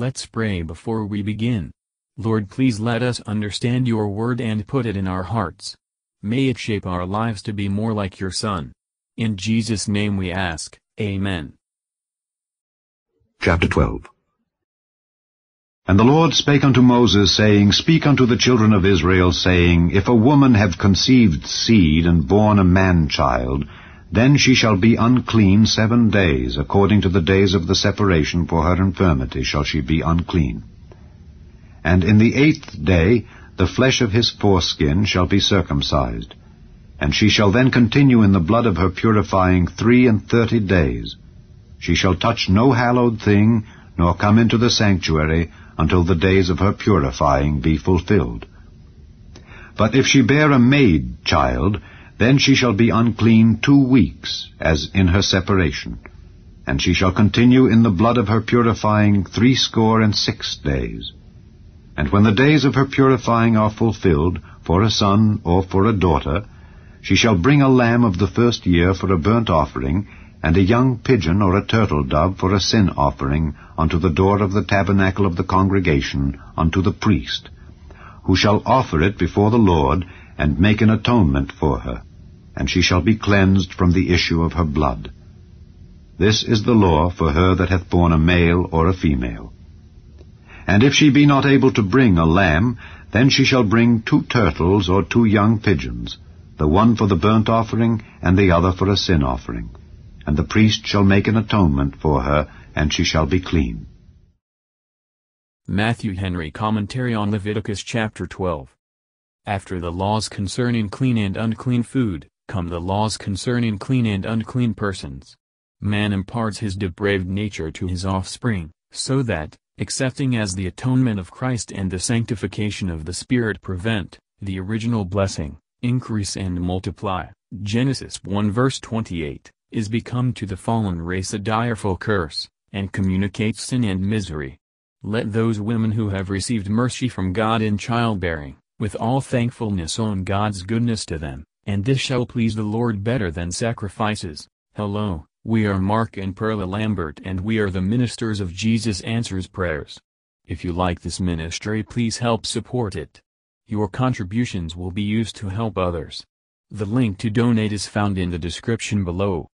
Let's pray before we begin. Lord please let us understand your word and put it in our hearts. May it shape our lives to be more like your Son. In Jesus' name we ask, Amen. Chapter 12 And the Lord spake unto Moses, saying, Speak unto the children of Israel, saying, If a woman have conceived seed, and born a man-child, then she shall be unclean seven days, according to the days of the separation for her infirmity shall she be unclean. And in the eighth day the flesh of his foreskin shall be circumcised, and she shall then continue in the blood of her purifying three and thirty days. She shall touch no hallowed thing, nor come into the sanctuary, until the days of her purifying be fulfilled. But if she bear a maid child, then she shall be unclean two weeks, as in her separation. And she shall continue in the blood of her purifying threescore and six days. And when the days of her purifying are fulfilled, for a son or for a daughter, she shall bring a lamb of the first year for a burnt offering, and a young pigeon or a turtle dove for a sin offering unto the door of the tabernacle of the congregation unto the priest, who shall offer it before the Lord, and make an atonement for her, and she shall be cleansed from the issue of her blood. This is the law for her that hath borne a male or a female. And if she be not able to bring a lamb, then she shall bring two turtles or two young pigeons, the one for the burnt offering, and the other for a sin offering. And the priest shall make an atonement for her, and she shall be clean. Matthew Henry Commentary on Leviticus chapter 12 After the laws concerning clean and unclean food, come the laws concerning clean and unclean persons. Man imparts his depraved nature to his offspring, so that, accepting as the atonement of Christ and the sanctification of the Spirit prevent, the original blessing, increase and multiply, Genesis 1 verse 28, is become to the fallen race a direful curse, and communicates sin and misery. Let those women who have received mercy from God in childbearing, with all thankfulness own God's goodness to them, and this shall please the Lord better than sacrifices. Hello, we are Mark and Perla Lambert and we are the ministers of Jesus Answers Prayers. If you like this ministry please help support it. Your contributions will be used to help others. The link to donate is found in the description below.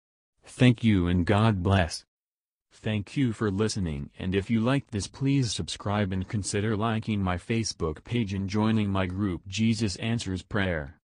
Thank you and God bless. Thank you for listening and if you liked this please subscribe and consider liking my Facebook page and joining my group Jesus Answers Prayer.